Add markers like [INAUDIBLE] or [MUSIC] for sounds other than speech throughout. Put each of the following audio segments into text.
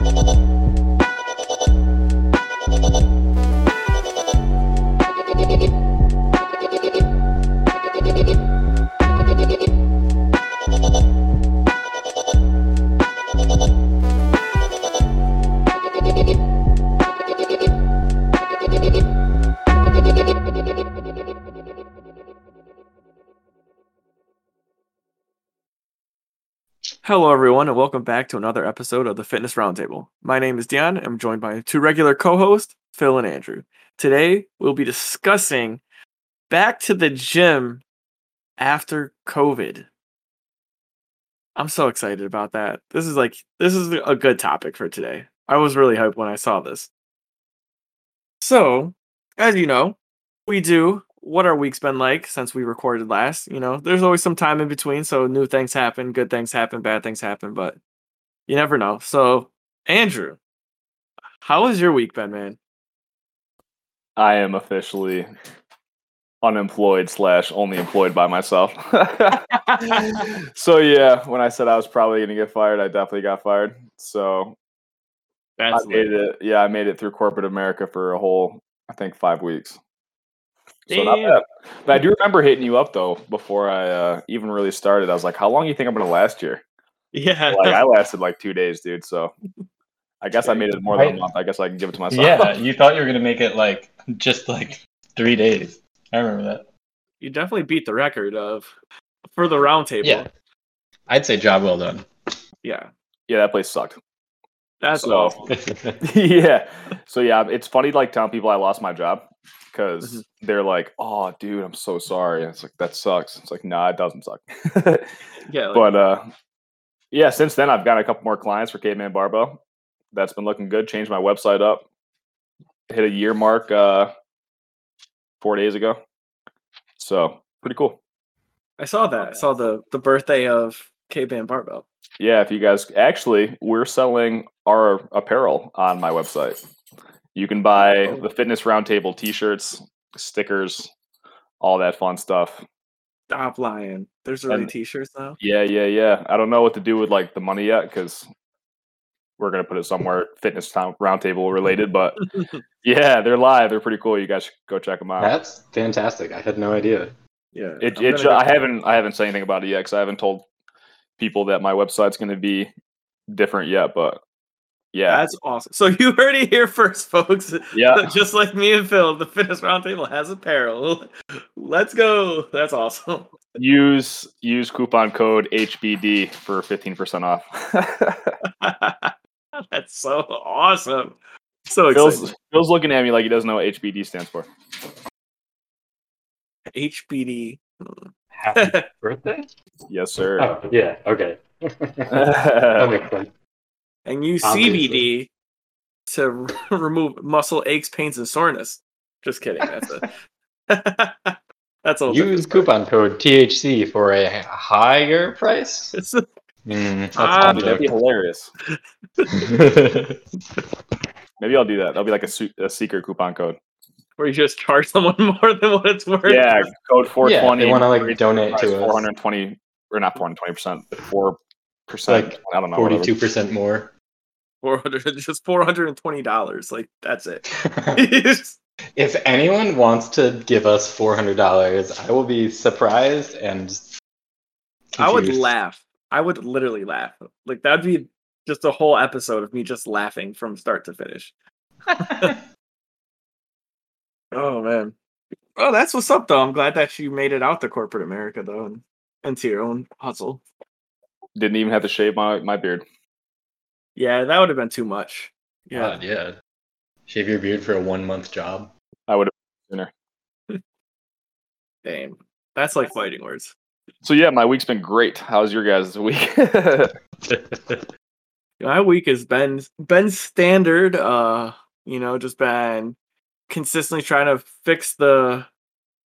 Música Hello, everyone, and welcome back to another episode of the Fitness Roundtable. My name is Dion. I'm joined by two regular co hosts, Phil and Andrew. Today, we'll be discussing back to the gym after COVID. I'm so excited about that. This is like, this is a good topic for today. I was really hyped when I saw this. So, as you know, we do what our week's been like since we recorded last. You know, there's always some time in between, so new things happen, good things happen, bad things happen, but you never know. So, Andrew, how has your week been, man? I am officially unemployed slash only employed by myself. [LAUGHS] so yeah, when I said I was probably gonna get fired, I definitely got fired. So That's I made it. Yeah, I made it through corporate America for a whole, I think, five weeks. So not bad. But I do remember hitting you up though before I uh, even really started. I was like, "How long do you think I'm gonna last here?" Yeah. Like I [LAUGHS] lasted like two days, dude. So I guess I made it more than a month. I guess I can give it to myself. Yeah, you thought you were gonna make it like just like three days. I remember that. you definitely beat the record of for the roundtable. Yeah, I'd say job well done. Yeah. yeah, that place sucked. That's So- awesome. [LAUGHS] yeah. So yeah, it's funny like telling people I lost my job because Mhm. they're like, "Oh, dude, I'm so sorry." And it's like that sucks. It's like, nah, it doesn't suck. [LAUGHS] [LAUGHS] Yeah. Like, but uh, yeah, since then I've got a couple more clients for Caveman Barbell. That's been looking good. Changed my website up. Hit a year mark uh, four days ago. So pretty cool. I saw that. I saw the the birthday of Caveman Barbell. Yeah, if you guys actually, we're selling our apparel on my website. You can buy Oh. the Fitness Roundtable T-shirts, stickers, all that fun stuff. Stop lying. There's already And- t-shirts now. Yeah, yeah, yeah. I don't know what to do with like the money yet because we're gonna put it somewhere Fitness Roundtable related. But [LAUGHS] yeah, they're live. They're pretty cool. You guys should go check them out. That's fantastic. I had no idea. Yeah. It, I'm it, gonna ju- go- I haven't I haven't said anything about it yet because I haven't told people that my website's going to be different yet. But yeah, That's awesome. So you heard it here first, folks. yeah, [LAUGHS] Just like me and Phil, the Fitness Roundtable has apparel. Let's go. That's awesome. use use coupon code HBD for fifteen percent off. [LAUGHS] That's so awesome. So excited. Phil's, Phil's looking at me like he doesn't know what HBD stands for. HBD. Hmm. Happy [LAUGHS] birthday? Yes, sir. Oh yeah. Okay. [LAUGHS] that makes sense. and use Obviously. CBD to r- [LAUGHS] remove muscle aches, pains, and soreness. Just kidding. That's a that's a Use coupon code THC for a higher price. Mm, that's a That'd be hilarious. Maybe I'll do that. That'll be like a, su- a secret coupon code. Where you just charge [LAUGHS] someone more than what it's worth. Yeah, code four twenty. they want to like donate to four us. hundred twenty or not four hundred twenty percent, four percent. Like I don't know. Forty-two percent more. four hundred, [LAUGHS] just four hundred and twenty dollars. Like that's it. [LAUGHS] if anyone wants to give us four hundred dollars, I will be surprised and. I would laugh. I would literally laugh. Like that'd be just a whole episode of me just laughing from start to finish. Oh man. Oh, that's what's up though. I'm glad that you made it out to corporate America though and into your own hustle. Didn't even have to shave my, my beard. Yeah, that would have been too much. Yeah. God, yeah. Shave your beard for a one-month job. I would have sooner. [LAUGHS] Damn. That's like fighting words. So yeah, my week's been great. How's your guys' week? [LAUGHS] [LAUGHS] My week has been been standard. Uh, you know, just been consistently trying to fix the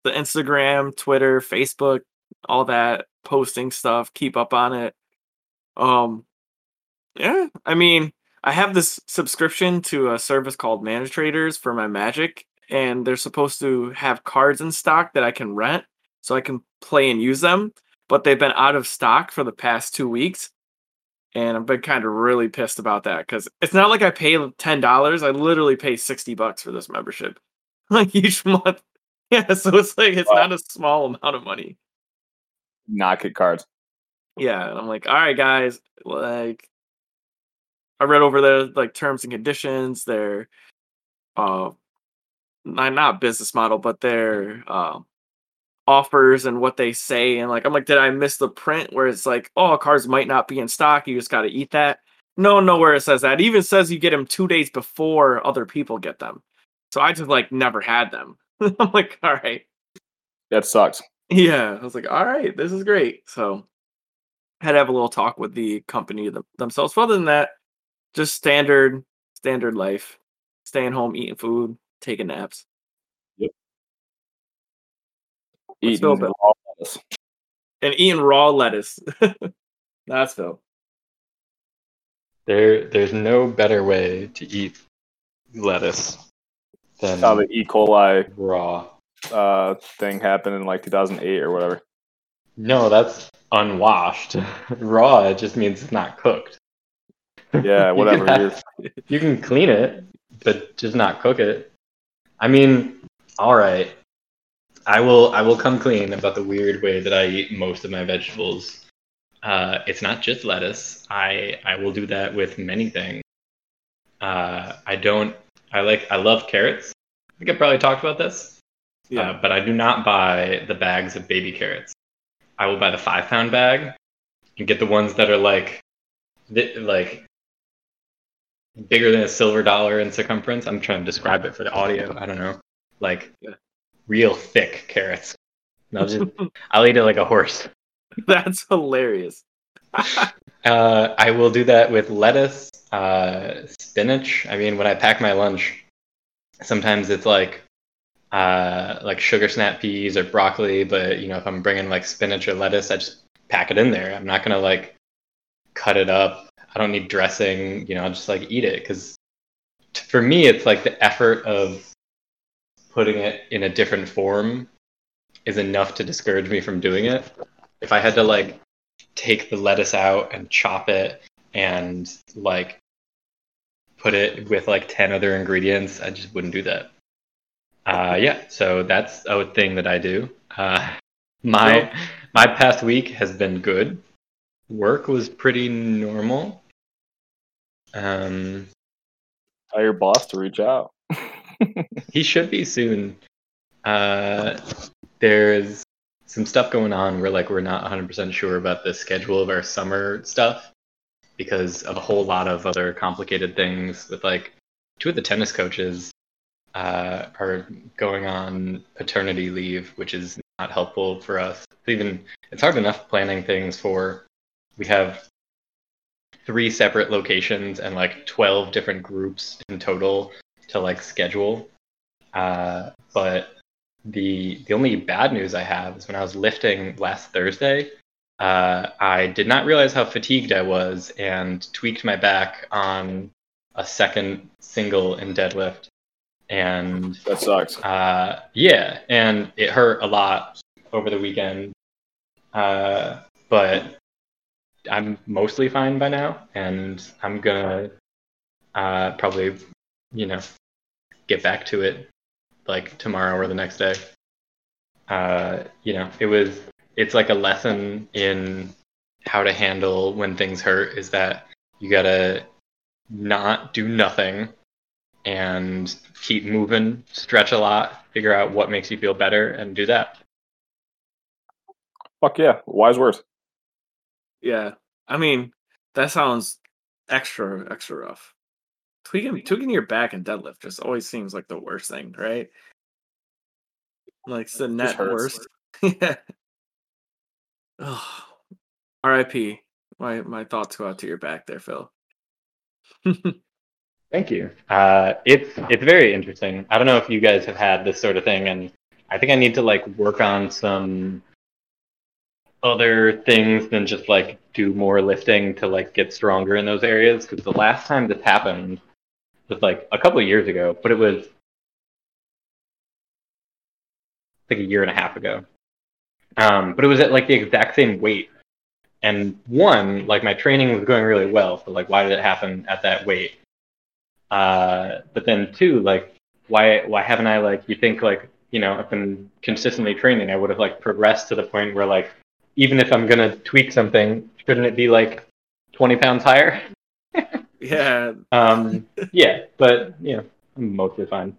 the Instagram, Twitter, Facebook, all that posting stuff, keep up on it. Um yeah, I mean, I have this subscription to a service called Mana Traders for my Magic, and they're supposed to have cards in stock that I can rent so I can play and use them, but they've been out of stock for the past two weeks. And I've been kind of really pissed about that because it's not like I pay ten dollars. I literally pay sixty bucks for this membership, [LAUGHS] like each month. [LAUGHS] Yeah, so it's like it's Wow. not a small amount of money. Not get cards. Yeah, and I'm like, all right, guys, like I read over the like terms and conditions, their uh not not business model, but their uh, offers and what they say, and like I'm like, did I miss the print where it's like, oh, cards might not be in stock, you just got to eat that? No, nowhere it says that. It even says you get them two days before other people get them. So I just like never had them. [LAUGHS] I'm like, all right. That sucks. Yeah, I was like, all right, this is great. So I had to have a little talk with the company them- themselves. But other than that, just standard standard life. Staying home, eating food, taking naps. Eating Phil Bill? raw lettuce. And eating raw lettuce. [LAUGHS] That's Phil. There, there's no better way to eat lettuce than How the E. coli raw. uh, thing happened in like 2008 or whatever. No, that's unwashed. [LAUGHS] raw, it just means it's not cooked. Yeah, [LAUGHS] You whatever can have- You can clean it, but just not cook it. I mean, all right. I will. I will come clean about the weird way that I eat most of my vegetables. Uh, it's not just lettuce. I I will do that with many things. Uh, I don't. I like. I love carrots. I think I probably talked about this. Yeah. Uh, but I do not buy the bags of baby carrots. I will buy the five pound bag and get the ones that are like, th- like bigger than a silver dollar in circumference. I'm trying to describe it for the audio. I don't know, like Yeah. Real thick carrots. And I'll just, I'll eat it like a horse. [LAUGHS] That's hilarious. [LAUGHS] Uh, I will do that with lettuce, uh, spinach. I mean, when I pack my lunch, sometimes it's like uh, like sugar snap peas or broccoli. But you know, if I'm bringing like spinach or lettuce, I just pack it in there. I'm not gonna like cut it up. I don't need dressing. You know, I'll just like eat it because for me, it's like the effort of putting it in a different form is enough to discourage me from doing it. If I had to like take the lettuce out and chop it and like put it with like 10 other ingredients i just wouldn't do that uh yeah so that's a thing that i do uh [LAUGHS] my my past week has been good work was pretty normal um Tell your boss to reach out. [LAUGHS] [LAUGHS] he should be soon. Uh, there's some stuff going on where like we're not 100% sure about the schedule of our summer stuff because of a whole lot of other complicated things with like two of the tennis coaches uh, are going on paternity leave, which is not helpful for us. Even it's hard enough planning things for we have three separate locations and like 12 different groups in total to like schedule. Uh, but the the only bad news I have is when I was lifting last Thursday, uh, I did not realize how fatigued I was and tweaked my back on a second single in deadlift. And That sucks. uh, yeah, and it hurt a lot over the weekend. Uh, but I'm mostly fine by now, and I'm gonna uh, probably, you know, get back to it like tomorrow or the next day. Uh, you know, it was it's like a lesson in how to handle when things hurt. Is that you gotta not do nothing and keep moving, stretch a lot, figure out what makes you feel better, and do that. Fuck yeah. Wise words. Yeah. I mean, that sounds extra, extra rough. Tweaking tweaking your back and deadlift just always seems like the worst thing, right? Like it's the net hurts. worst. [LAUGHS] yeah. Oh, R.I.P. My my thoughts go out to your back there, Phil. [LAUGHS] Thank you. Uh, it's it's very interesting. I don't know if you guys have had this sort of thing, and I think I need to like work on some other things than just like do more lifting to like get stronger in those areas. Because the last time this happened was like a couple of years ago, but it was like a year and a half ago. Um, but it was at like the exact same weight, And one, like my training was going really well, so like why did it happen at that weight? Uh, but then two, like why why haven't I like you think like you know I've been consistently training, I would have like progressed to the point where like even if I'm gonna tweak something, shouldn't it be like 20 pounds higher? [LAUGHS] Yeah, Um, yeah, but you know I'm mostly fine.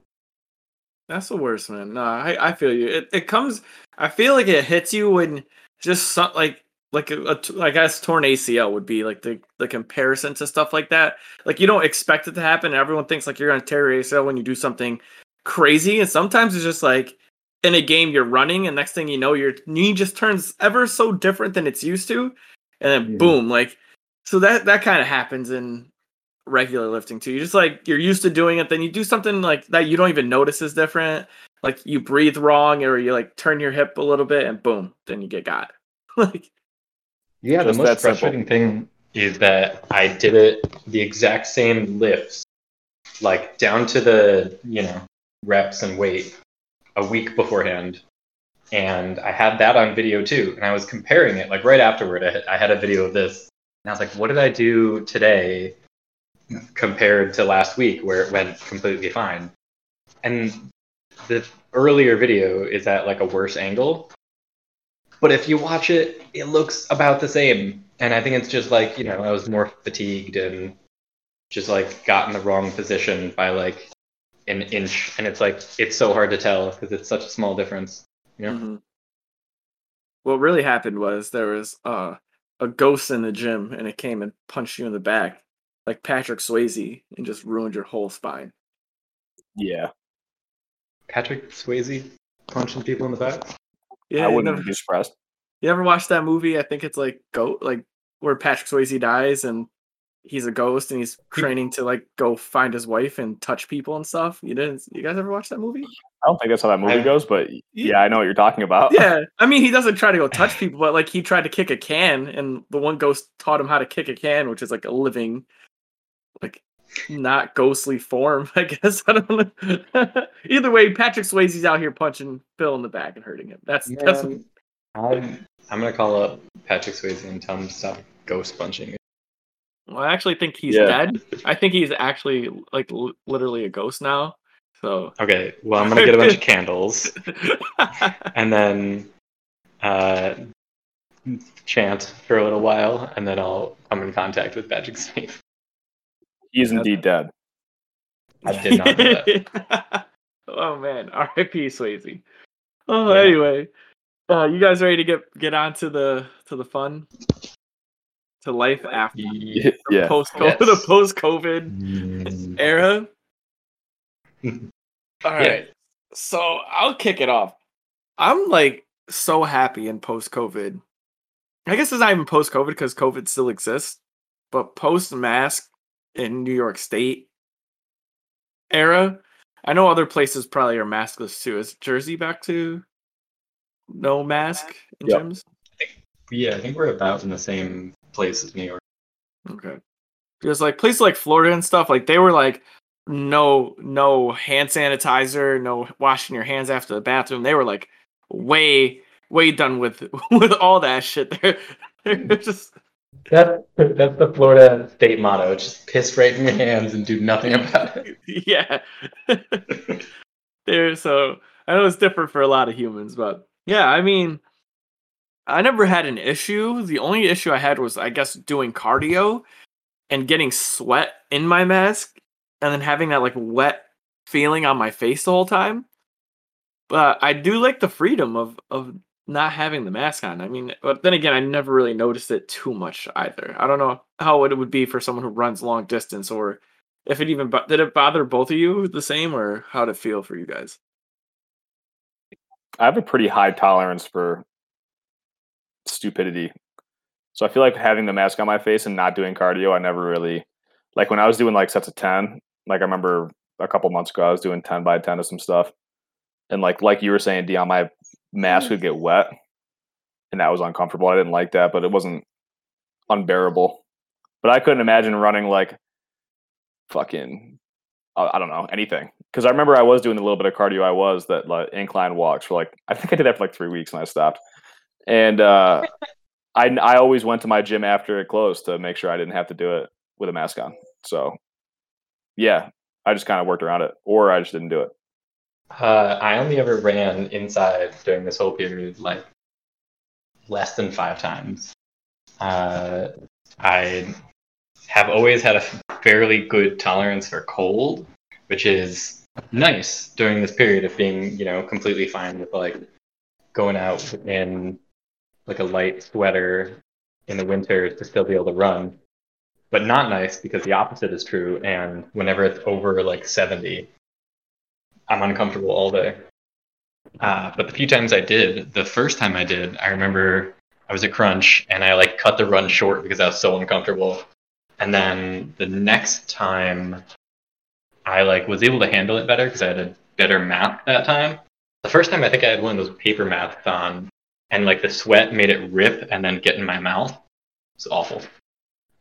that's the worst, man. No, I, I feel you. It, it comes. I feel like it hits you when just some, like like a, a t- I guess torn ACL would be like the the comparison to stuff like that. Like you don't expect it to happen. Everyone thinks like you're gonna tear your ACL when you do something crazy, and sometimes it's just like in a game you're running, and next thing you know, your knee just turns ever so different than it's used to, and then Mhm. boom, like so that that kind of happens in regular lifting too. You just like you're used to doing it, then you do something like that you don't even notice is different. Like you breathe wrong, or you like turn your hip a little bit, and boom, then you get got. [LAUGHS] like Yeah, the most that simple. frustrating thing is that I did it the exact same lifts, like down to the you know reps and weight, a week beforehand, and I had that on video too. And I was comparing it like right afterward. I I had a video of this, and I was like, "What did I do today compared to last week where it went completely fine?" And the earlier video is at like a worse angle, but if you watch it, it looks about the same. And I think it's just like, you know, I was more fatigued and just like got in the wrong position by like an inch. And it's like, it's so hard to tell because it's such a small difference. Yeah. mhm. what really happened was there was uh, a ghost in the gym, and it came and punched you in the back, like Patrick Swayze, and just ruined your whole spine. Yeah, Patrick Swayze punching people in the back. Yeah, I you wouldn't never, be surprised. you ever watch that movie? I think it's like go like where Patrick Swayze dies and he's a ghost and he's training to like go find his wife and touch people and stuff. You didn't? You guys ever watch that movie? I don't think that's how that movie I- goes, but yeah, I know what you're talking about. Yeah, I mean he doesn't try to go touch [LAUGHS] people, but like he tried to kick a can, and the one ghost taught him how to kick a can, which is like a living, like not ghostly form. [LAUGHS] I guess I don't know. [LAUGHS] Either way, Patrick Swayze's out here punching Phil in the back and hurting him. That's that's Man, I'm, I'm gonna call up Patrick Swayze and tell him to stop ghost punching. Well, I actually think he's Yeah. dead. I think he's actually like l- literally a ghost now. So Okay, well, I'm gonna get a bunch of candles [LAUGHS] and then uh, chant for a little while, and then I'll come in contact with Patrick Swayze. He's indeed dead. I did not know that. [LAUGHS] oh man, R.I.P. Swayze. Oh, Yeah. anyway, uh, you guys ready to get get on to the to the fun, to life after Ye- Yeah. post Yes. the post COVID Mm. era? [LAUGHS] All right, Yeah. so I'll kick it off. I'm like so happy in post COVID. I guess it's not even post COVID because COVID still exists, but post mask in New York State era. I know other places probably are maskless too. Is Jersey back to no mask in Yep. gyms? Yeah, I think we're about in the same place as New York. Okay. Because like places like Florida and stuff, like they were like no no hand sanitizer, no washing your hands after the bathroom. They were like way way done with [LAUGHS] with all that shit. [LAUGHS] They're, they're hmm. just That's that's the Florida state motto. Just piss right in your hands and do nothing about it. [LAUGHS] yeah. [LAUGHS] There, so I know it's different for a lot of humans, but yeah, I mean, I never had an issue. The only issue I had was, I guess, doing cardio and getting sweat in my mask, and then having that like wet feeling on my face the whole time. But I do like the freedom of of not having the mask on. I mean, but then again, I never really noticed it too much either. I don't know how it would be for someone who runs long distance or if it even did it bother both of you the same or how did it feel for you guys I have a pretty high tolerance for stupidity. So I feel like having the mask on my face and not doing cardio, I never really like when I was doing like sets of 10, like I remember a couple months ago I was doing 10 by 10 of some stuff. And like like you were saying, Dion, my mask would get wet and that was uncomfortable. I didn't like that, but it wasn't unbearable. But I couldn't imagine running like fucking I I don't know anything because I remember I was doing a little bit of cardio. I was that like incline walks for like I think I did that for like three weeks and I stopped. And uh, I I always went to my gym after it closed to make sure I didn't have to do it with a mask on. So, yeah, I just kind of worked around it, or I just didn't do it. Uh, I only ever ran inside during this whole period, like less than five times. Uh, I have always had a fairly good tolerance for cold, which is nice during this period of being, you know, completely fine with like going out in like a light sweater in the winter to still be able to run. But not nice because the opposite is true. And whenever it's over like 70, I'm uncomfortable all day. Uh, but the few times I did, the first time I did, I remember I was at Crunch and I like cut the run short because I was so uncomfortable. And then the next time I like was able to handle it better because I had a better mask that time. The first time I think I had one of those paper masks on and like the sweat made it rip and then get in my mouth. It's awful.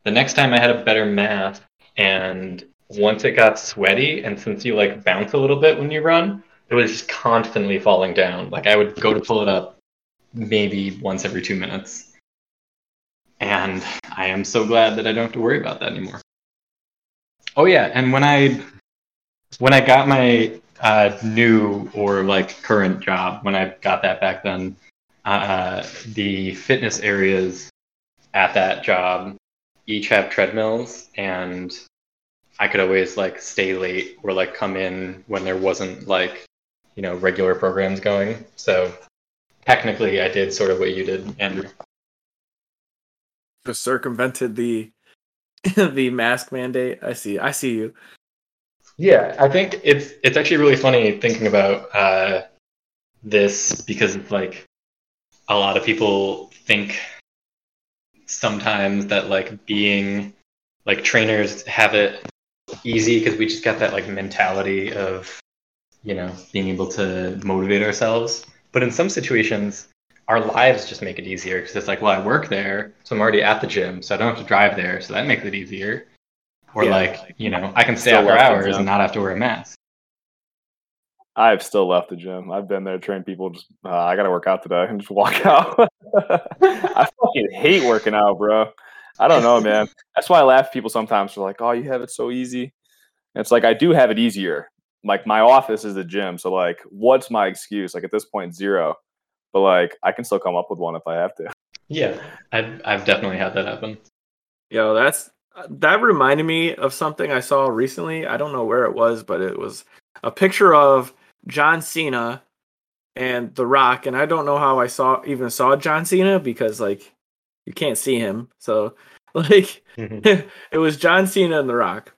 The next time I had a better mask and once it got sweaty and since you like bounce a little bit when you run, it was just constantly falling down. Like I would go to pull it up maybe once every two minutes. And I am so glad that I don't have to worry about that anymore. Oh yeah, and when I when I got my uh, new or like current job, when I got that back then, uh, the fitness areas at that job each have treadmills, and I could always like stay late or like come in when there wasn't like you know regular programs going. So technically, I did sort of what you did, Andrew. Just circumvented the [LAUGHS] the mask mandate. I see. I see you. Yeah, I think it's it's actually really funny thinking about uh, this because it's like a lot of people think sometimes that like being like trainers have it easy because we just got that like mentality of you know being able to motivate ourselves but in some situations our lives just make it easier because it's like well i work there so i'm already at the gym so i don't have to drive there so that makes it easier or Yeah. like you know i can stay after hours and not have to wear a mask I've still left the gym. I've been there, trained people. Just uh, I got to work out today, and just walk [LAUGHS] out. [LAUGHS] I fucking hate working out, bro. I don't know, man. That's why I laugh at people sometimes. They're like, "Oh, you have it so easy." And it's like I do have it easier. Like my office is a gym, so like, what's my excuse? Like at this point, zero. But like, I can still come up with one if I have to. yeah i've, I've definitely had that happen Yo, that's that reminded me of something I saw recently. I don't know where it was, but it was a picture of John Cena and The Rock, and I don't know how I saw even saw John Cena because like you can't see him. So [LAUGHS] like [LAUGHS] it was John Cena and The Rock,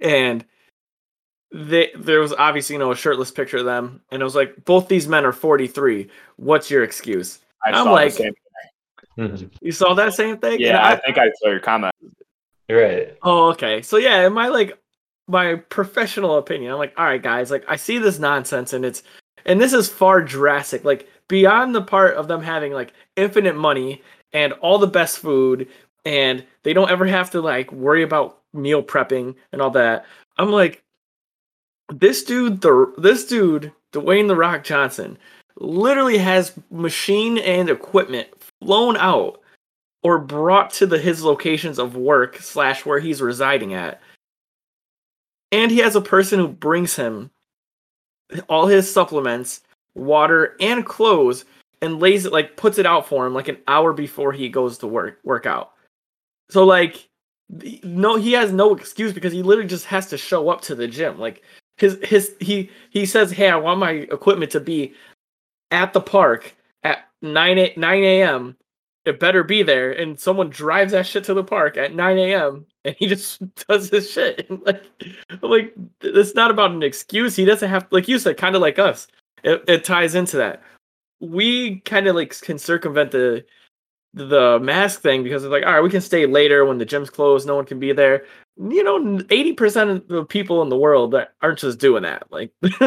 and they there was obviously you know a shirtless picture of them, and it was like both these men are forty three. What's your excuse? I I'm saw the like- same- Mhm. You saw that same thing? Yeah, I- I think I saw your comment. right Oh, okay. So yeah, in my like my professional opinion, I'm like, all right, guys, like I see this nonsense and it's and this is far drastic, like beyond the part of them having like infinite money and all the best food and they don't ever have to like worry about meal prepping and all that. I'm like this dude the this dude, Dwayne the Rock Johnson, literally has machine and equipment flown out or brought to the his locations of work slash where he's residing at and he has a person who brings him all his supplements water and clothes and lays it like puts it out for him like an hour before he goes to work work out so like no he has no excuse because he literally just has to show up to the gym. Like his his he he says hey i want my equipment to be at the park at 9 a, 9 a.m it better be there. And someone drives that shit to the park at 9 a.m and he [LAUGHS] just does his shit. [LAUGHS] Like like it's not about an excuse. He doesn't have like you said kind of like us. It, it ties into that we kind of like can circumvent the the mask thing because it's like all right we can stay later when the gym's closed no one can be there. You know 80% of the people in the world that aren't just doing that like [LAUGHS]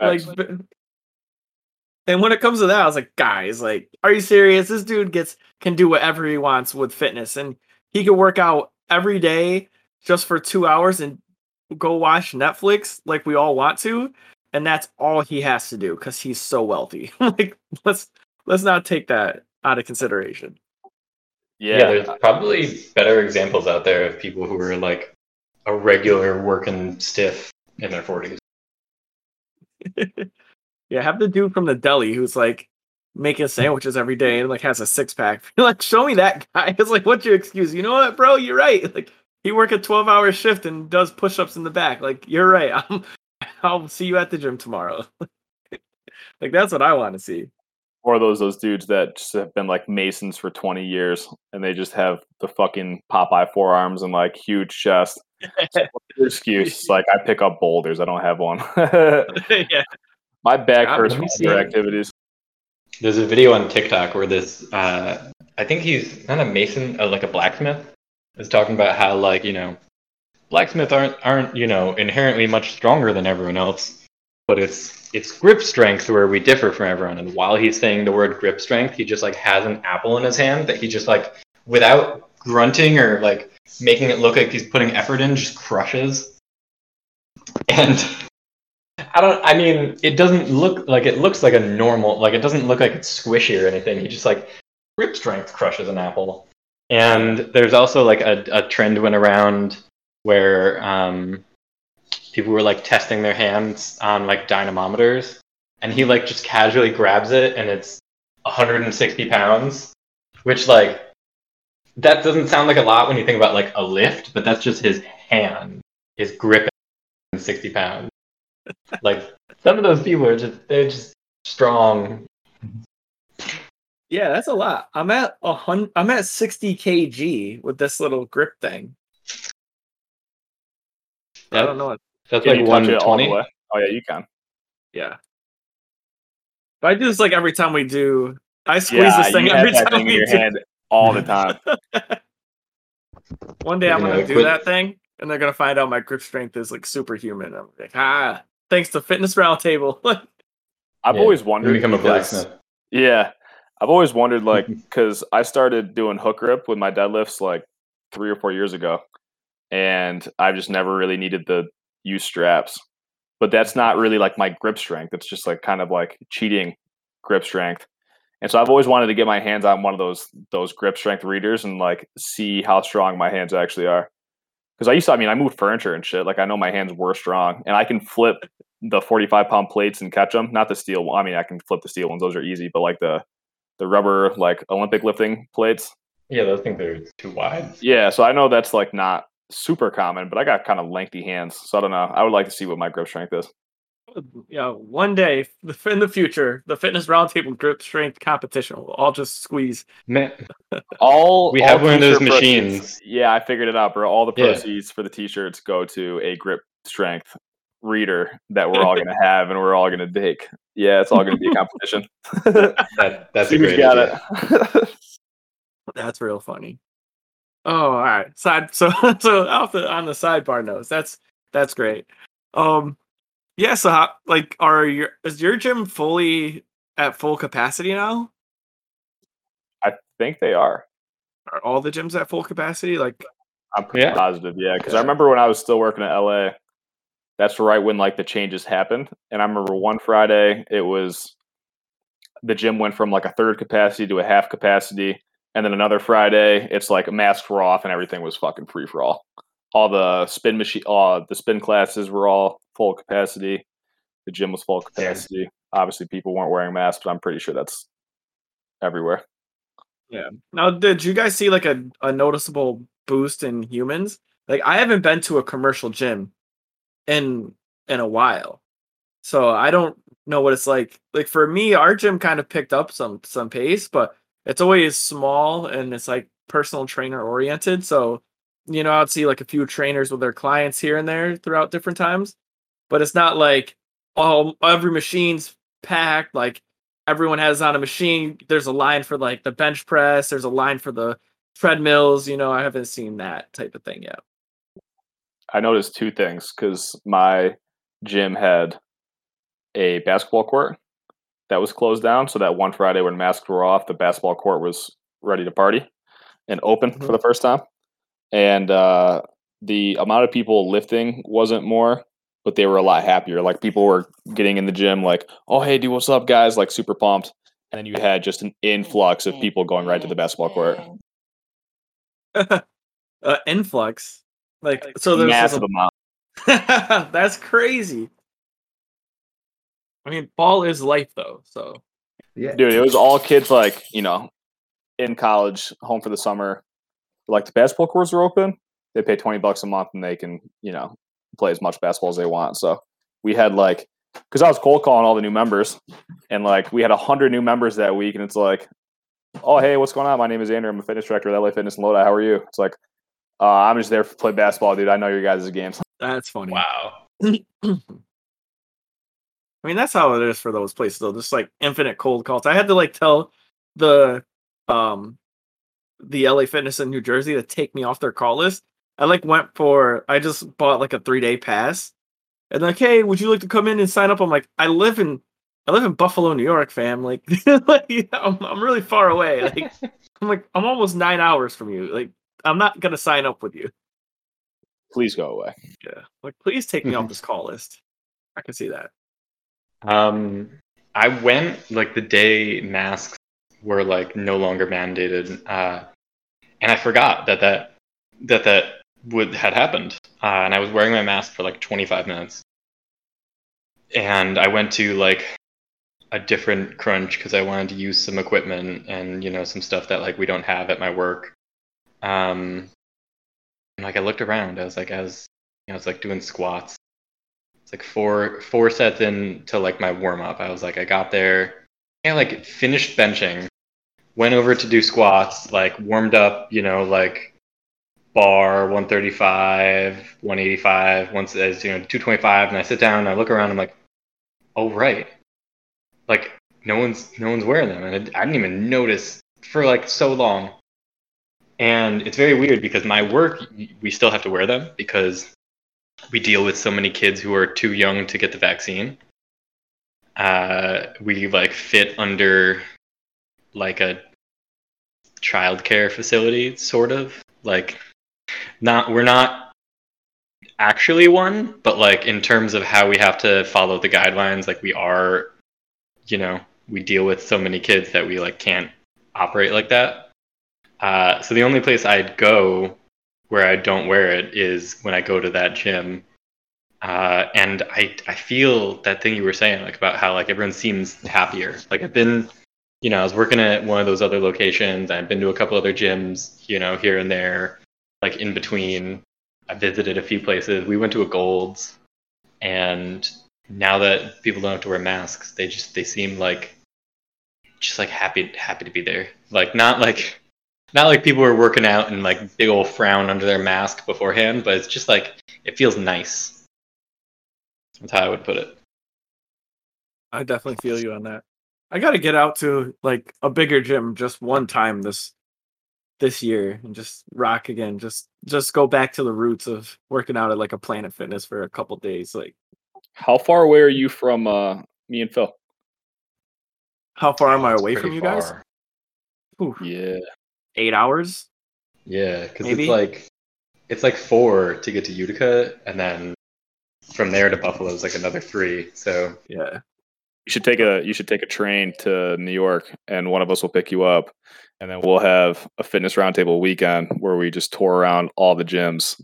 like and when it comes to that i was like guys like are you serious? This dude gets can do whatever he wants with fitness and he can work out every day just for two hours and go watch netflix like we all want to and that's all he has to do because he's so wealthy [LAUGHS] like let's let's not take that out of consideration Yeah, Yeah, there's probably better examples out there of people who are like a regular working stiff in their 40s. [LAUGHS] Yeah, have the dude from the deli who's like making sandwiches every day and like has a six pack. [LAUGHS] like, show me that guy. It's like, what's your excuse? You know what, bro? You're right. Like, he work a twelve hour shift and does push ups in the back. Like, you're right. I'm, I'll see you at the gym tomorrow. [LAUGHS] like, that's what I want to see. or those those dudes that just have been like masons for 20 years and they just have the fucking Popeye forearms and like huge chest. So what's your excuse? Like I pick up boulders. I don't have one. [LAUGHS] [LAUGHS] yeah, My back God, hurts from me see. other activities. There's a video on TikTok where this, uh, I think he's not a mason, uh, like a blacksmith, is talking about how like you know, blacksmiths aren't aren't you know inherently much stronger than everyone else, but it's it's grip strength where we differ from everyone. And while he's saying the word grip strength, he just like has an apple in his hand that he just like without grunting or like making it look like he's putting effort in, just crushes. And I don't. I mean, it doesn't look like it looks like a normal. Like it doesn't look like it's squishy or anything. He just like grip strength crushes an apple. And there's also like a, a trend went around where um, people were like testing their hands on like dynamometers, and he like just casually grabs it, and it's 160 pounds, which like that doesn't sound like a lot when you think about like a lift, but that's just his hand, his grip, 60 pounds. [LAUGHS] like some of those people are just they're just strong. yeah, that's a lot. I'm at a hundred. I'm at sixty kg with this little grip thing. I don't know. What, That's Can like you touch it all the 120. way? Oh yeah, you can. yeah, but I do this like every time we do. I squeeze yeah, this thing every time thing in we your do. hand all the time. [LAUGHS] One day I'm You know, gonna do quit- that thing, and they're gonna find out my grip strength is like superhuman. I'm like, ah, thanks to Fitness Roundtable. [LAUGHS] I've Yeah, always wondered. become a blacksmith. Yeah, I've always wondered, like, [LAUGHS] because I started doing hook grip with my deadlifts like three or four years ago, and I've just never really needed the use straps. But that's not really like my grip strength. It's just like kind of like cheating grip strength. And so I've always wanted to get my hands on one of those those grip strength readers and like see how strong my hands actually are. Because I used to, I mean, I moved furniture and shit. Like I know my hands were strong, and I can flip the 45 pound plates and catch them. Not the steel. I mean, I can flip the steel ones; those are easy. But like the the rubber like Olympic lifting plates. Yeah, those things are too wide. Yeah, so I know that's like not super common, but I got kind of lengthy hands, so I don't know. I would like to see what my grip strength is. yeah, one day in the future, the Fitness Roundtable grip strength competition will all just squeeze. Man, [LAUGHS] All We all have one of those t-shirt proceeds- machines. Yeah, I figured it out, bro. All the Yeah. proceeds for the t-shirts go to a grip strength reader that we're all gonna have and we're all gonna take. Yeah, it's all gonna be a competition. that, that's a great got idea. it. [LAUGHS] That's real funny. Oh, all right. Side so [LAUGHS] so off the on the sidebar notes. That's that's great. Um, yeah. So how, like, are your is your gym fully at full capacity now? I think they are. Are all the gyms at full capacity? Like, I'm pretty Yeah. positive, yeah. Because I remember when I was still working at LA, that's right when like the changes happened. And I remember one Friday, it was the gym went from like a third capacity to a half capacity, and then another Friday, it's like masks were off and everything was fucking free for all. All the spin machine, uh, the spin classes were all full capacity. The gym was full Yeah. capacity. Obviously, people weren't wearing masks, but I'm pretty sure that's everywhere. Yeah. Now did you guys see like a, a noticeable boost in humans? Like, I haven't been to a commercial gym in in a while, so I don't know what it's like. Like for me, our gym kind of picked up some some pace, but it's always small and it's like personal trainer oriented. So, you know, I'd see like a few trainers with their clients here and there throughout different times, but it's not like all every machine's packed. Like everyone has on a machine. There's a line for like the bench press. There's a line for the treadmills. You know, I haven't seen that type of thing yet. I noticed two things because my gym had a basketball court that was closed down. So that one Friday when masks were off, the basketball court was ready to party and open Mhm. for the first time. And uh, the amount of people lifting wasn't more, but they were a lot happier. Like people were getting in the gym, like, "Oh hey, dude, what's up, guys?" Like super pumped. And then you had just an influx of people going right to the basketball court. [LAUGHS] uh, influx. Like so, there's massive a- amount. [LAUGHS] that's crazy. I mean, ball is life though. So Yeah. Dude, it was all kids like, you know, in college, home for the summer. Like the basketball courts are open. They pay 20 bucks a month and they can, you know, play as much basketball as they want. So we had like, because I was cold calling all the new members and like we had 100 new members that week. And it's like, oh, hey, what's going on? My name is Andrew. I'm a fitness director at LA Fitness in Lodi. How are you? It's like, uh, I'm just there to play basketball, dude. I know your guys' games. that's funny. Wow. [CLEARS THROAT] I mean, that's how it is for those places though. Just like infinite cold calls. I had to like tell the um the LA Fitness in New Jersey to take me off their call list. I like went for I just bought like a three day pass. And like, hey, would you like to come in and sign up? I'm like, I live in I live in Buffalo, New York, fam. Like, [LAUGHS] like I'm, I'm really far away. Like [LAUGHS] I'm like, I'm almost nine hours from you. Like, I'm not gonna sign up with you. Please go away. Yeah. Like, please take me off [LAUGHS] this call list. I can see that. Um, I went like the day masks were like no longer mandated, uh, and I forgot that that that that would had happened, uh, and I was wearing my mask for like 25 minutes, and I went to like a different crunch because I wanted to use some equipment and you know some stuff that like we don't have at my work. Um, and like I looked around, I was like, I was, you know, I was like doing squats. Like four four sets in to like my warm up. I was like, I got there, and like finished benching, went over to do squats, like warmed up, you know, like bar 135, 185, once as you know 225, and I sit down and I look around, I'm like, oh right, like no one's no one's wearing them, and I, I didn't even notice for like so long. And it's very weird because my work, we still have to wear them because we deal with so many kids who are too young to get the vaccine. Uh, we like fit under like a childcare facility, sort of like not we're not actually one, but like in terms of how we have to follow the guidelines, like we are, you know, we deal with so many kids that we like can't operate like that. Uh, so the only place I'd go where I don't wear it is when I go to that gym. Uh, and I I feel that thing you were saying like about how like everyone seems happier. Like I've been, you know, I was working at one of those other locations. I've been to a couple other gyms, you know, here and there, like in between. I visited a few places. We went to a Gold's, and now that people don't have to wear masks, they just they seem like just like happy happy to be there. Like not like not like people were working out and like big old frown under their mask beforehand, but it's just like it feels nice. That's how I would put it. I definitely feel you on that. I got to get out to like a bigger gym just one time this this year and just rock again. Just just go back to the roots of working out at like a Planet Fitness for a couple days. Like How far away are you from uh, me and Phil? how far am I away from you guys? far. Ooh, Yeah. Eight hours. Yeah, because it's like it's like four to get to Utica, and then from there to Buffalo is like another three. So Yeah. You should take a you should take a train to New York, and one of us will pick you up, and then we'll have a fitness roundtable weekend where we just tour around all the gyms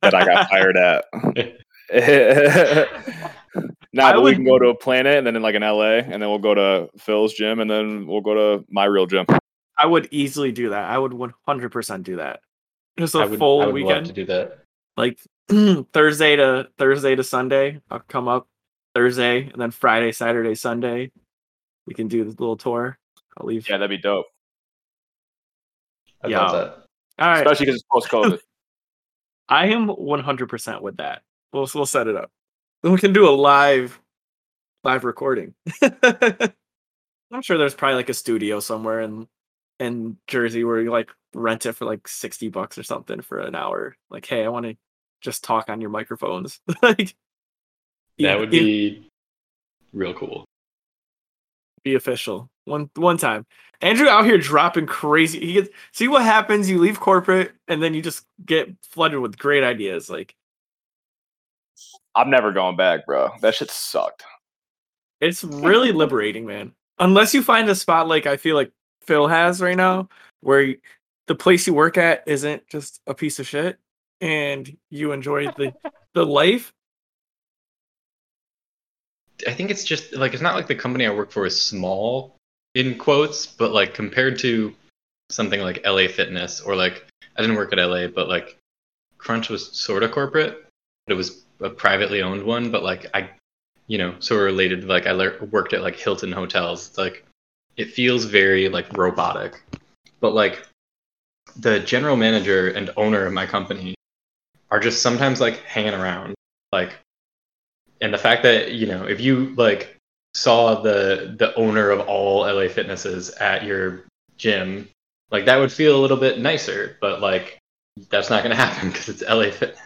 that I got [LAUGHS] hired at. [LAUGHS] now, I but we can go to a Planet, and then in like an LA, and then we'll go to Phil's gym, and then we'll go to my real gym. I would easily do that. I would 100% do that. Just a I would, full I would love weekend. to do that. like [CLEARS THROAT] Thursday to Thursday to Sunday. I'll come up Thursday and then Friday, Saturday, Sunday. We can do this little tour. I'll leave. Yeah, that'd be dope, I Yeah. love that. All right. especially because it's post COVID. [LAUGHS] I am 100% with that. We'll we'll set it up. Then we can do a live live recording. [LAUGHS] I'm sure there's probably like a studio somewhere in in Jersey where you like rent it for like 60 bucks or something for an hour. Like, hey, I want to just talk on your microphones. [LAUGHS] like That in- would in- be real cool. be official one one time. Andrew out here dropping crazy. He gets see what happens. You leave corporate and then you just get flooded with great ideas. Like I'm never going back, bro. That shit sucked. it's really liberating, man. Unless you find a spot like I feel like Phil has right now, where you, the place you work at isn't just a piece of shit and you enjoy the [LAUGHS] the life. I think it's just like it's not like the company I work for is small in quotes, but like compared to something like LA Fitness or like I didn't work at LA, but like Crunch was sort of corporate. But it was a privately owned one, but like I, you know, sort of related. Like I le- worked at like Hilton hotels. It's like it feels very like robotic, but like the general manager and owner of my company are just sometimes like hanging around, like, and the fact that you know if you like saw the the owner of all LA Fitnesses at your gym, like that would feel a little bit nicer, but like that's not gonna [LAUGHS] happen because it's LA Fit.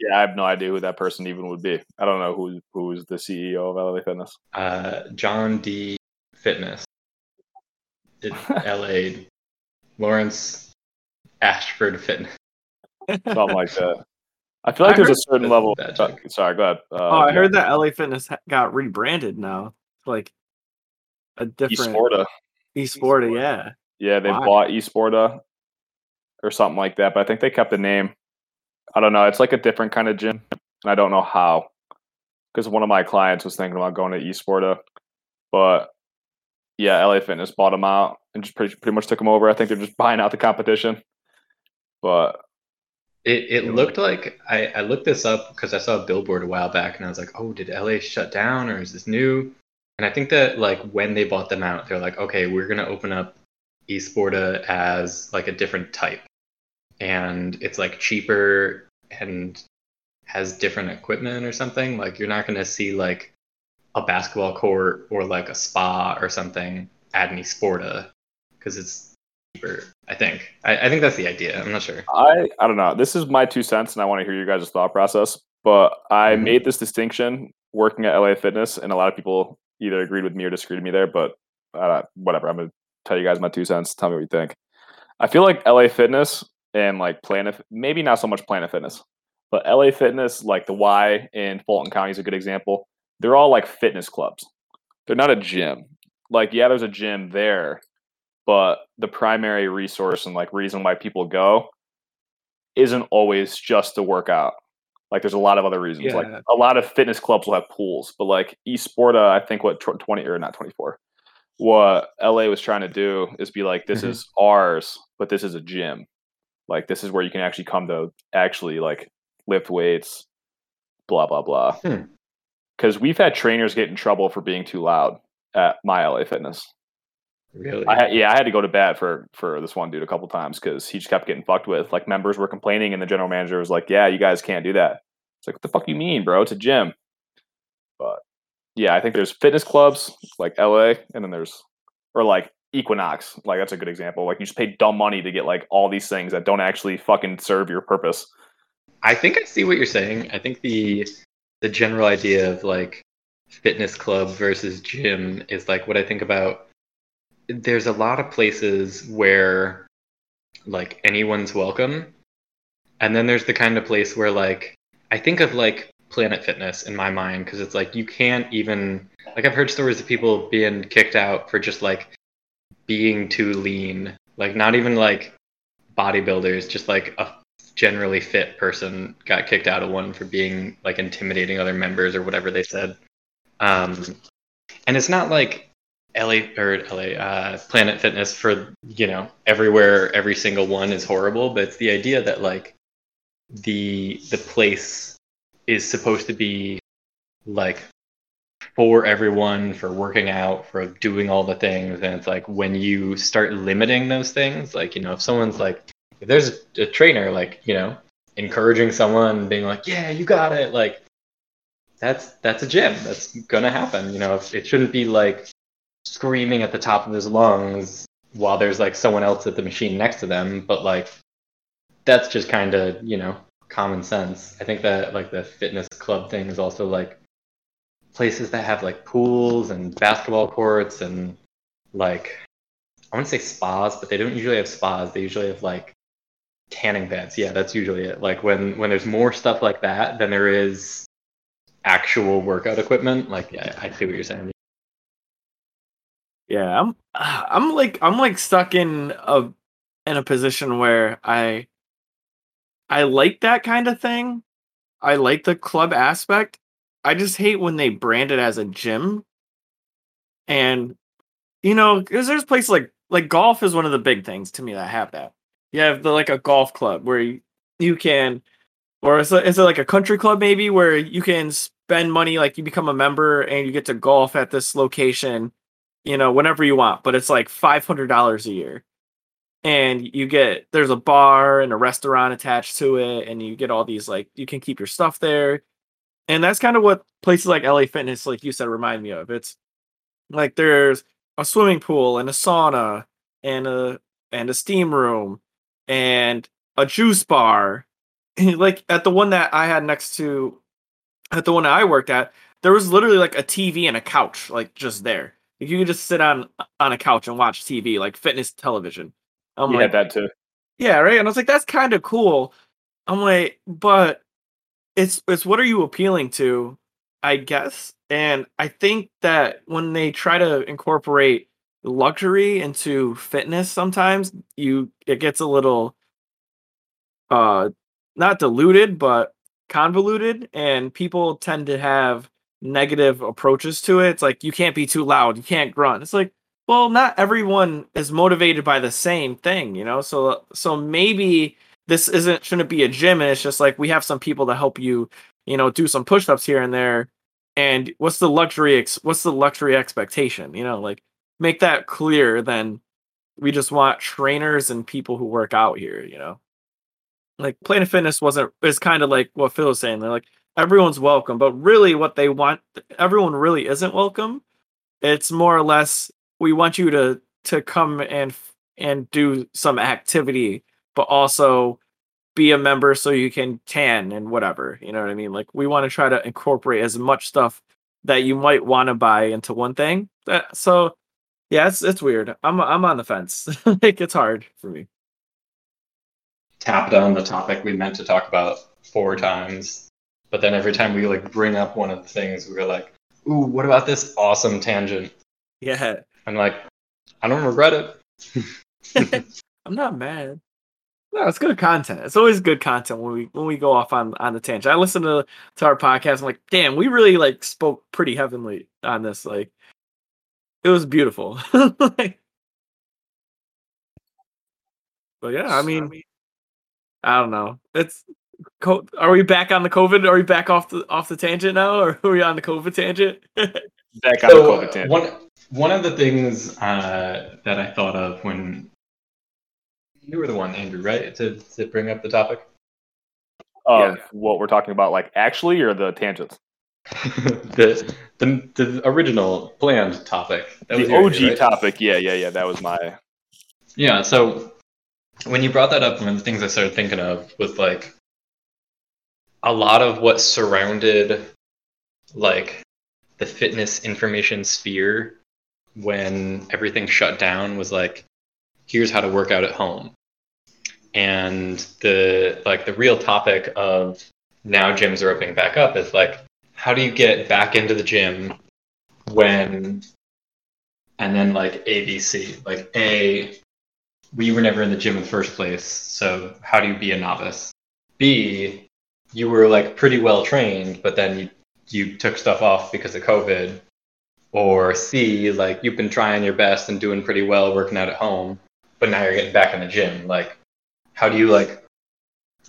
Yeah, I have no idea who that person even would be. I don't know who who's the CEO of LA Fitness. Uh, John D. Fitness. It's [LAUGHS] LA. Lawrence Ashford Fitness. Something like that. I feel [LAUGHS] like I there's a heard- certain level. Bad uh, sorry, go ahead. Uh, oh, I heard that LA Fitness got rebranded now. Like a different Esporta. Esporta, yeah. Yeah, they Why? bought Esporta or something like that, but I think they kept the name. I don't know. It's like a different kind of gym, and I don't know how. Because one of my clients was thinking about going to Esporta, but yeah, LA Fitness bought them out and just pretty, pretty much took them over. I think they're just [LAUGHS] buying out the competition. But It, it looked like I, I looked this up because I saw a billboard a while back and I was like, oh, did LA shut down or is this new? And I think that like when they bought them out, they're like, okay, we're gonna open up Esporta as like a different type, and it's like cheaper and has different equipment or something. Like you're not gonna see like a basketball court or like a spa or something at an Esporta because it's cheaper. I think. I, I think that's the idea. I'm not sure. I I don't know. This is my two cents, and I want to hear your guys' thought process. But I Mhm. made this distinction working at LA Fitness, and a lot of people either agreed with me or disagreed with me there. But uh, whatever. I'm gonna tell you guys my two cents. Tell me what you think. I feel like LA Fitness and like Planet, maybe not so much Planet Fitness, but LA Fitness, like the Y in Fulton County is a good example. They're all like fitness clubs. They're not a gym. Like, yeah, there's a gym there, but the primary resource and like reason why people go isn't always just to work out. Like there's a lot of other reasons. Like a lot of fitness clubs will have pools, but like Esporta, I think what 20 or not 24. What LA was trying to do is be like this Mhm. is ours, but this is a gym. Like this is where you can actually come to actually like lift weights, blah blah blah. Hmm. Cuz we've had trainers get in trouble for being too loud at my LA Fitness. Really? I had, yeah, I had to go to bat for for this one dude a couple times because he just kept getting fucked with. Like members were complaining, and the general manager was like, "Yeah, you guys can't do that." It's like, "What the fuck you mean, bro? It's a gym." But yeah, I think there's fitness clubs like LA, and then there's or like Equinox. Like that's a good example. Like you just pay dumb money to get like all these things that don't actually fucking serve your purpose. I think I see what you're saying. I think the the general idea of like fitness club versus gym is like what I think about. There's a lot of places where like anyone's welcome, and then there's the kind of place where like I think of like Planet Fitness in my mind because it's like you can't even like I've heard stories of people being kicked out for just like being too lean, like not even like bodybuilders, just like a generally fit person got kicked out of one for being like intimidating other members or whatever they said. Um, and it's not like LA or LA uh, Planet Fitness for you know everywhere every single one is horrible, but it's the idea that like the the place is supposed to be like for everyone for working out for doing all the things. And it's like when you start limiting those things like you know if someone's like if there's a trainer like you know encouraging someone being like yeah you got it like that's that's a gym. That's gonna happen. You know it shouldn't be like screaming at the top of his lungs while there's like someone else at the machine next to them but like that's just kind of you know common sense. I think that like the fitness club thing is also like places that have like pools and basketball courts and like I wouldn't say spas, but they don't usually have spas. They usually have like tanning beds. Yeah, that's usually it. Like when when there's more stuff like that than there is actual workout equipment. Like yeah, I see what you're saying. Yeah, I'm I'm like I'm like stuck in a in a position where I I like that kind of thing. I like the club aspect. I just hate when they brand it as a gym. And you know, because there's places like like golf is one of the big things to me that have that. You have the like a golf club where you, you can, or is it, is it like a country club maybe where you can spend money like you become a member and you get to golf at this location, you know, whenever you want, but it's like five hundred dollars a year, and you get there's a bar and a restaurant attached to it, and you get all these like you can keep your stuff there, and that's kind of what places like LA Fitness, like you said, remind me of. It's like there's a swimming pool and a sauna and a and a steam room and a juice bar. [LAUGHS] like at the one that I had next to at the one that I worked at, there was literally like a TV and a couch, like just there. Like, you could just sit on on a couch and watch TV, like fitness television. I'm You like, had that too. yeah, right. And I was like, that's kind of cool. I'm like, but it's it's what are you appealing to, I guess. And I think that when they try to incorporate luxury into fitness, sometimes you it gets a little uh not diluted, but convoluted, and people tend to have negative approaches to it. It's like you can't be too loud, you can't grunt. It's like, well, not everyone is motivated by the same thing, you know. So so maybe this isn't shouldn't be a gym, and it's just like we have some people to help you, you know, do some push-ups here and there. And what's the luxury? Ex- what's the luxury expectation? You know, like make that clear. Then we just want trainers and people who work out here. You know, like Planet Fitness wasn't is kind of like what Phil was saying. They're like everyone's welcome, but really what they want, everyone really isn't welcome. It's more or less we want you to to come and and do some activity, but also be a member so you can tan and whatever. You know what I mean? Like we want to try to incorporate as much stuff that you might want to buy into one thing. That so yeah, it's it's weird. I'm I'm on the fence. [LAUGHS] like it's hard for me. tapped on the topic we meant to talk about four times, but then every time we like bring up one of the things, we're like, "Ooh, what about this awesome tangent?" Yeah. I'm like, I don't regret it. [LAUGHS] I'm not mad. No, it's good content. It's always good content when we when we go off on on the tangent. I listen to to our podcast. I'm like, damn, we really like spoke pretty heavenly on this. Like, it was beautiful. [LAUGHS] Like- but yeah, I mean, I don't know. It's co- are we back on the COVID? Are we back off the off the tangent now, or are we on the COVID tangent? [LAUGHS] Back on the COVID tangent. one one of the things uh, that I thought of when you were the one, Andrew, right, to to bring up the topic. Of yeah. what we're talking about, like actually, or the tangents. [LAUGHS] the, the the original planned topic. That the your OG idea, right? topic. Yeah, yeah, yeah. That was my. Yeah, so when you brought that up, one of the things I started thinking of was like a lot of what surrounded like the fitness information sphere when everything shut down was like here's how to work out at home. And the like the real topic of now gyms are opening back up is like how do you get back into the gym when and then like ABC like A we were never in the gym in the first place, so how do you be a novice? B, you were like pretty well trained, but then you you took stuff off because of COVID. Or C, like you've been trying your best and doing pretty well working out at home, but now you're getting back in the gym. Like, how do you like,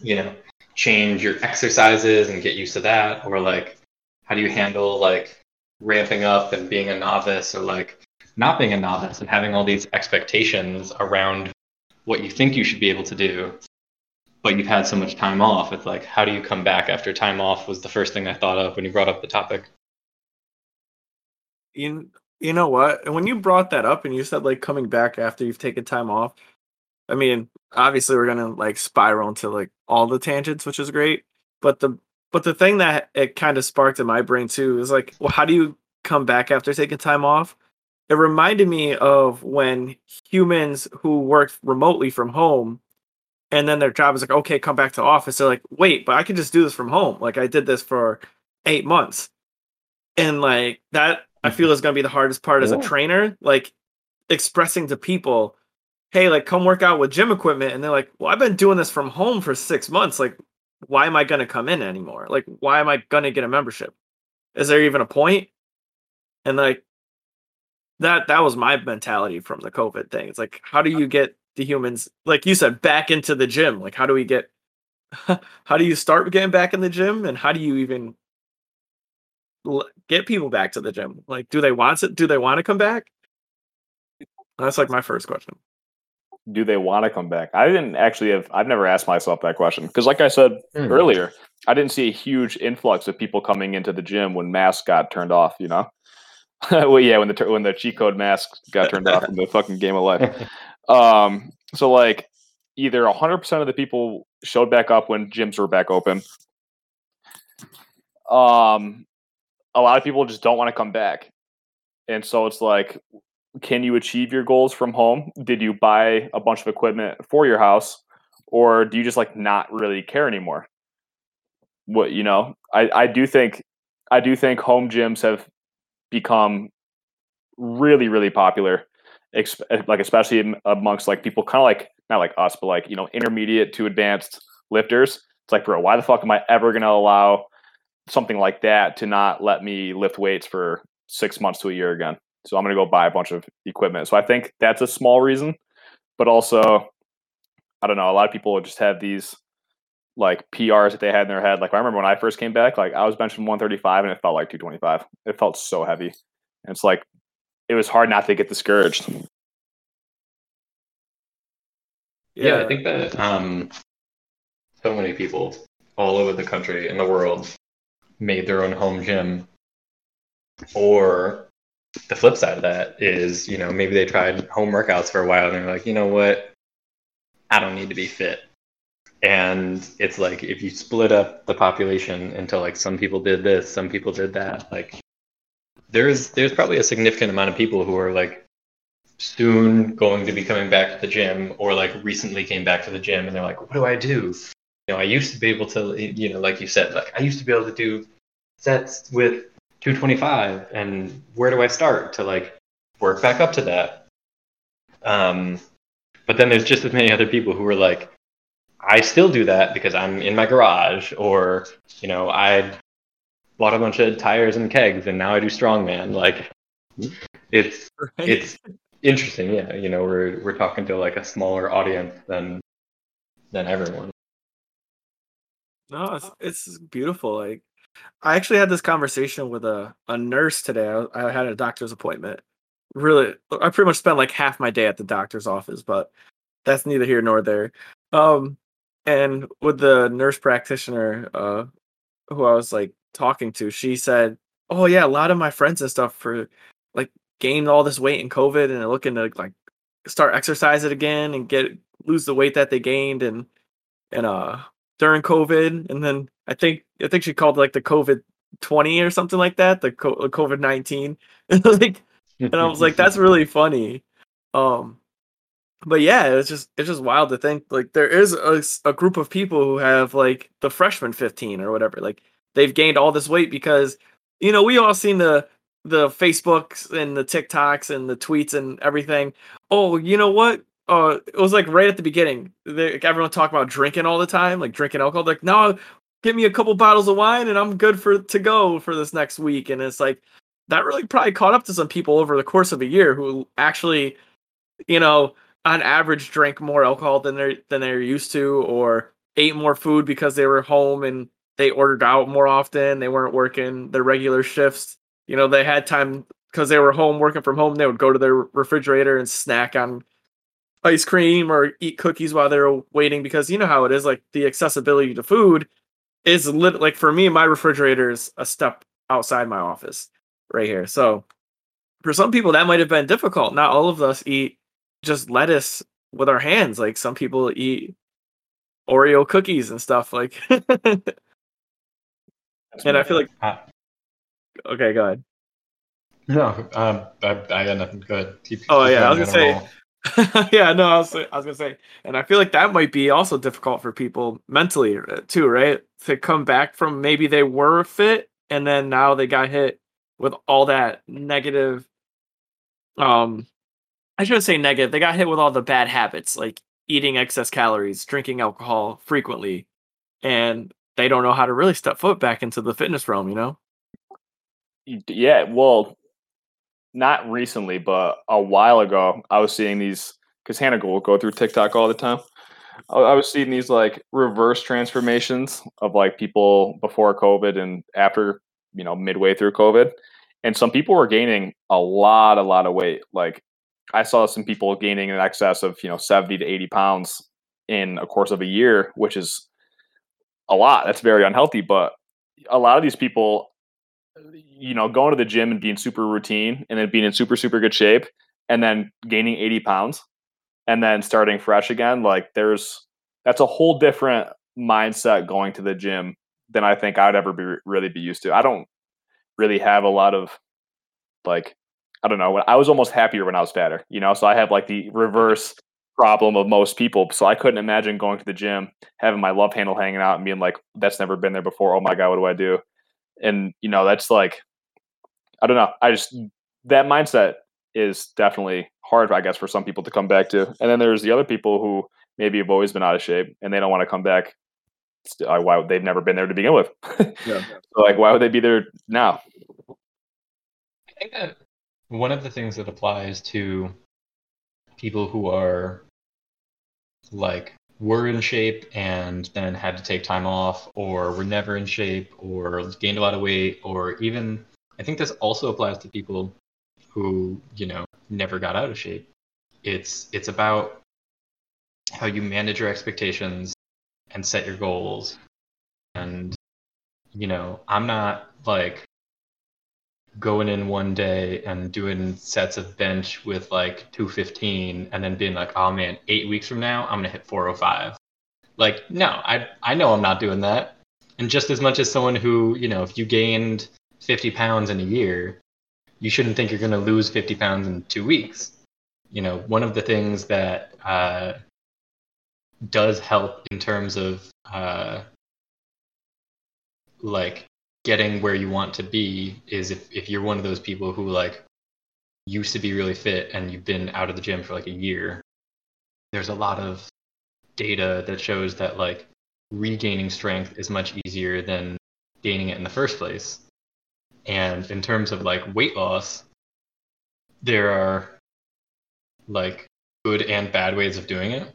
you know, change your exercises and get used to that? Or like, how do you handle like ramping up and being a novice or like not being a novice and having all these expectations around what you think you should be able to do, but you've had so much time off. It's like, how do you come back after time off? Was the first thing I thought of when you brought up the topic. you you know what? And when you brought that up and you said like coming back after you've taken time off, I mean, obviously we're gonna like spiral into like all the tangents, which is great. But the but the thing that it kind of sparked in my brain too is like, well, how do you come back after taking time off? It reminded me of when humans who work remotely from home and then their job is like, okay, come back to office. They're like, wait, but I can just do this from home. Like I did this for eight months. And like that I mm-hmm. feel is gonna be the hardest part as a trainer. Like expressing to people, hey, like come work out with gym equipment, and they're like, well, I've been doing this from home for six months. Like, why am I gonna come in anymore? Like, why am I gonna get a membership? Is there even a point? And like that that was my mentality from the COVID thing. It's like, how do you get the humans, like you said, back into the gym? Like, how do we get [LAUGHS] how do you start getting back in the gym and how do you even get people back to the gym like do they want it do they want to come back that's like my first question do they want to come back i didn't actually have i've never asked myself that question because like i said mm. earlier i didn't see a huge influx of people coming into the gym when masks got turned off you know [LAUGHS] well yeah when the when the cheat code masks got turned off in the fucking game of life [LAUGHS] um so like either 100% of the people showed back up when gyms were back open. Um, a lot of people just don't want to come back. And so it's like, can you achieve your goals from home? Did you buy a bunch of equipment for your house? Or do you just like not really care anymore? What, you know, I, I do think, I do think home gyms have become really, really popular like especially amongst like people kind of like not like us, but like you know intermediate to advanced lifters. It's like, bro, why the fuck am I ever gonna allow something like that to not let me lift weights for six months to a year again? So I'm gonna go buy a bunch of equipment. So I think that's a small reason, but also I don't know. A lot of people just have these like PRs that they had in their head. Like I remember when I first came back, like I was benching 135 and it felt like 225. It felt so heavy. And it's like it was hard not to get discouraged. Yeah, I think that um, so many people all over the country and the world made their own home gym. Or the flip side of that is, you know, maybe they tried home workouts for a while and they're like, you know what? I don't need to be fit. And it's like if you split up the population into like some people did this, some people did that, like there's there's probably a significant amount of people who are like soon going to be coming back to the gym or like recently came back to the gym and they're like what do i do you know i used to be able to you know like you said like i used to be able to do sets with 225 and where do i start to like work back up to that um but then there's just as many other people who are like i still do that because i'm in my garage or you know i bought a bunch of tires and kegs, and now I do strongman. Like, it's right. it's interesting. Yeah, you know, we're we're talking to like a smaller audience than than everyone. No, it's it's beautiful. Like, I actually had this conversation with a a nurse today. I, I had a doctor's appointment. Really, I pretty much spent like half my day at the doctor's office, but that's neither here nor there. Um, and with the nurse practitioner, uh, who I was like talking to, she said, "Oh yeah, a lot of my friends and stuff for like gained all this weight in COVID and they're looking to like start exercise it again and get lose the weight that they gained and and uh during COVID and then I think I think she called like the COVID twenty or something like that, the COVID nineteen. [LAUGHS] like, and I was like, that's [LAUGHS] really funny. Um, but yeah, it's just it's just wild to think like there is a, a group of people who have like the freshman fifteen or whatever, like they've gained all this weight because you know we all seen the the Facebooks and the TikToks and the tweets and everything. Oh, you know what? Uh, it was like right at the beginning. They, everyone talked about drinking all the time, like drinking alcohol. Like, no, give me a couple bottles of wine and I'm good for to go for this next week. And it's like that really probably caught up to some people over the course of a year who actually, you know, on average drank more alcohol than they're than they're used to, or ate more food because they were home and they ordered out more often. They weren't working their regular shifts. You know, they had time because they were home working from home. They would go to their refrigerator and snack on ice cream or eat cookies while they're waiting because you know how it is. Like the accessibility to food is lit. Like for me, my refrigerator is a step outside my office right here. So for some people, that might have been difficult. Not all of us eat just lettuce with our hands. Like some people eat Oreo cookies and stuff. Like [LAUGHS] and I feel like. Okay, go ahead. No, um, I, I got nothing. Good. Keep, oh yeah, I was gonna say. [LAUGHS] yeah, no, I was, I was gonna say, and I feel like that might be also difficult for people mentally uh, too, right? To come back from maybe they were fit and then now they got hit with all that negative, um, I shouldn't say negative. They got hit with all the bad habits, like eating excess calories, drinking alcohol frequently, and they don't know how to really step foot back into the fitness realm. You know? Yeah. Well, not recently, but a while ago, I was seeing these because Hannah will go through TikTok all the time. I, was seeing these like reverse transformations of like people before COVID and after, you know, midway through COVID. And some people were gaining a lot, a lot of weight. Like I saw some people gaining in excess of, you know, 70 to 80 pounds in a course of a year, which is a lot. That's very unhealthy. But a lot of these people, you know, going to the gym and being super routine and then being in super, super good shape and then gaining 80 pounds and then starting fresh again, like there's that's a whole different mindset going to the gym than I think I'd ever be really be used to. I don't really have a lot of like I don't know. I was almost happier when I was fatter, you know. So I have like the reverse problem of most people. So I couldn't imagine going to the gym, having my love handle hanging out, and being like, "That's never been there before." Oh my god, what do I do? And you know, that's like, I don't know. I just that mindset is definitely hard, I guess, for some people to come back to. And then there's the other people who maybe have always been out of shape and they don't want to come back. Uh, why they've never been there to begin with? [LAUGHS] yeah. so like, why would they be there now? I think that one of the things that applies to people who are like were in shape and then had to take time off or were never in shape or gained a lot of weight or even I think this also applies to people who you know never got out of shape. It's it's about how you manage your expectations and set your goals. And you know, I'm not like going in one day and doing sets of bench with like 215 and then being like, oh man, eight weeks from now I'm gonna hit 405. Like, no, I I know I'm not doing that. And just as much as someone who, you know, if you gained 50 pounds in a year, you shouldn't think you're going to lose 50 pounds in two weeks. You know, one of the things that uh, does help in terms of uh, like getting where you want to be is if, if you're one of those people who like used to be really fit and you've been out of the gym for like a year, there's a lot of data that shows that like regaining strength is much easier than gaining it in the first place. And in terms of like weight loss, there are like good and bad ways of doing it.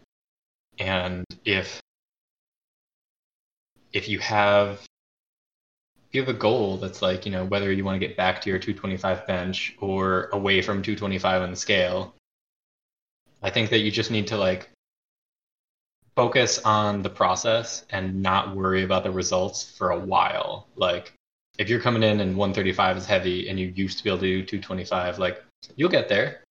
And if if you have you have a goal that's like, you know, whether you want to get back to your 225 bench or away from 225 on the scale, I think that you just need to like focus on the process and not worry about the results for a while. Like if you're coming in and 135 is heavy and you used to be able to do 225, like you'll get there.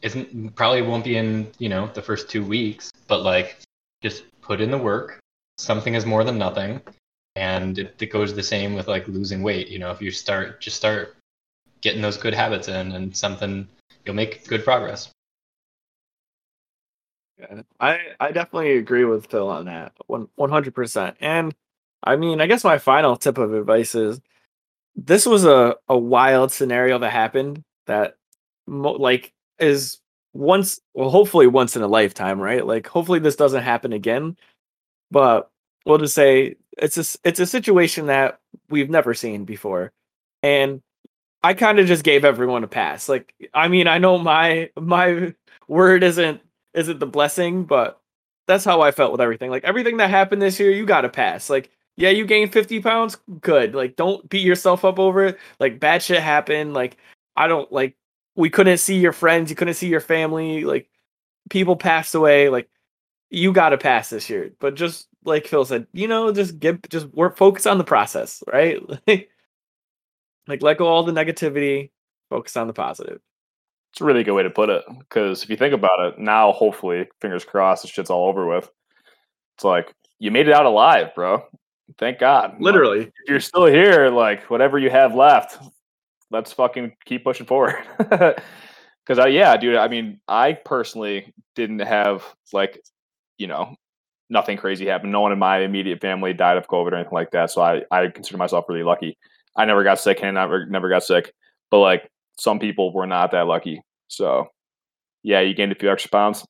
Isn't probably won't be in you know the first two weeks, but like just put in the work. Something is more than nothing, and it, it goes the same with like losing weight. You know, if you start just start getting those good habits in, and something you'll make good progress. Yeah, I I definitely agree with Phil on that one one hundred percent. And I mean, I guess my final tip of advice is this was a, a wild scenario that happened that mo- like is once well hopefully once in a lifetime right like hopefully this doesn't happen again but we'll just say it's a it's a situation that we've never seen before and i kind of just gave everyone a pass like i mean i know my my word isn't isn't the blessing but that's how i felt with everything like everything that happened this year you got to pass like yeah, you gained 50 pounds, good. Like, don't beat yourself up over it. Like, bad shit happened. Like, I don't like, we couldn't see your friends, you couldn't see your family. Like, people passed away. Like, you got to pass this year. But just like Phil said, you know, just get, just work, focus on the process, right? [LAUGHS] like, let go all the negativity, focus on the positive. It's a really good way to put it. Because if you think about it, now, hopefully, fingers crossed, this shit's all over with. It's like, you made it out alive, bro. Thank God. Literally. Like, if you're still here, like whatever you have left, let's fucking keep pushing forward. [LAUGHS] Cause I, yeah, dude, I mean, I personally didn't have like, you know, nothing crazy happened. No one in my immediate family died of COVID or anything like that. So I, I consider myself really lucky. I never got sick and never, never got sick, but like some people were not that lucky. So Yeah, you gained a few extra pounds.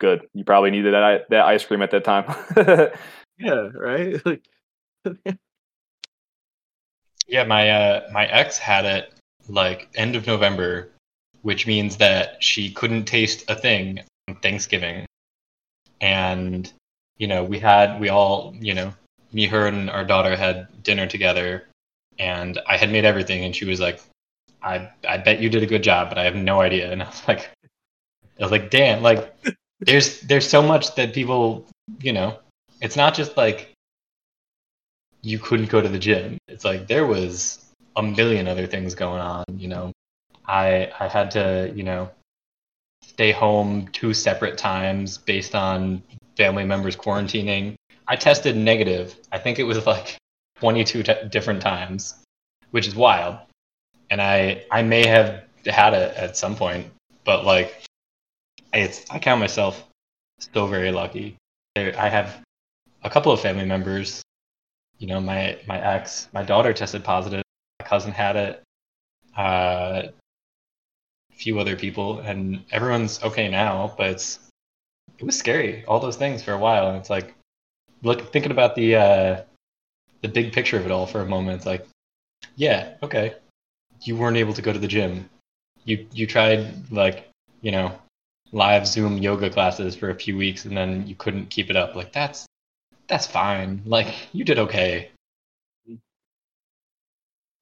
Good. You probably needed that that ice cream at that time. [LAUGHS] Yeah, right. [LAUGHS] Yeah, my uh, my ex had it like end of November, which means that she couldn't taste a thing on Thanksgiving. And you know, we had we all, you know, me, her, and our daughter had dinner together, and I had made everything, and she was like, "I I bet you did a good job, but I have no idea." And I was like, I was like, "Damn!" Like, [LAUGHS] there's there's so much that people, you know, it's not just like you couldn't go to the gym. It's like there was a million other things going on. You know, I I had to you know stay home two separate times based on family members quarantining. I tested negative. I think it was like 22 t- different times, which is wild. And I I may have had it at some point, but like it's I count myself still very lucky. I have a couple of family members you know, my my ex, my daughter tested positive. My cousin had it. Uh, few other people, and everyone's okay now. But it's it was scary, all those things for a while, and it's like look thinking about the uh, the big picture of it all for a moment. It's like, yeah, okay, you weren't able to go to the gym. You you tried like you know live Zoom yoga classes for a few weeks, and then you couldn't keep it up. Like that's that's fine. Like you did okay.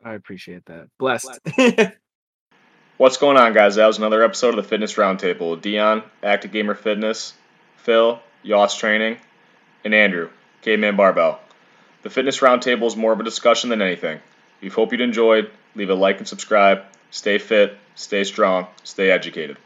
I appreciate that. Blessed. [LAUGHS] What's going on, guys? That was another episode of the Fitness Roundtable. with Dion, Active Gamer Fitness, Phil, Yoss Training, and Andrew, Caveman Barbell. The Fitness Roundtable is more of a discussion than anything. We hope you enjoyed. Leave a like and subscribe. Stay fit, stay strong, stay educated.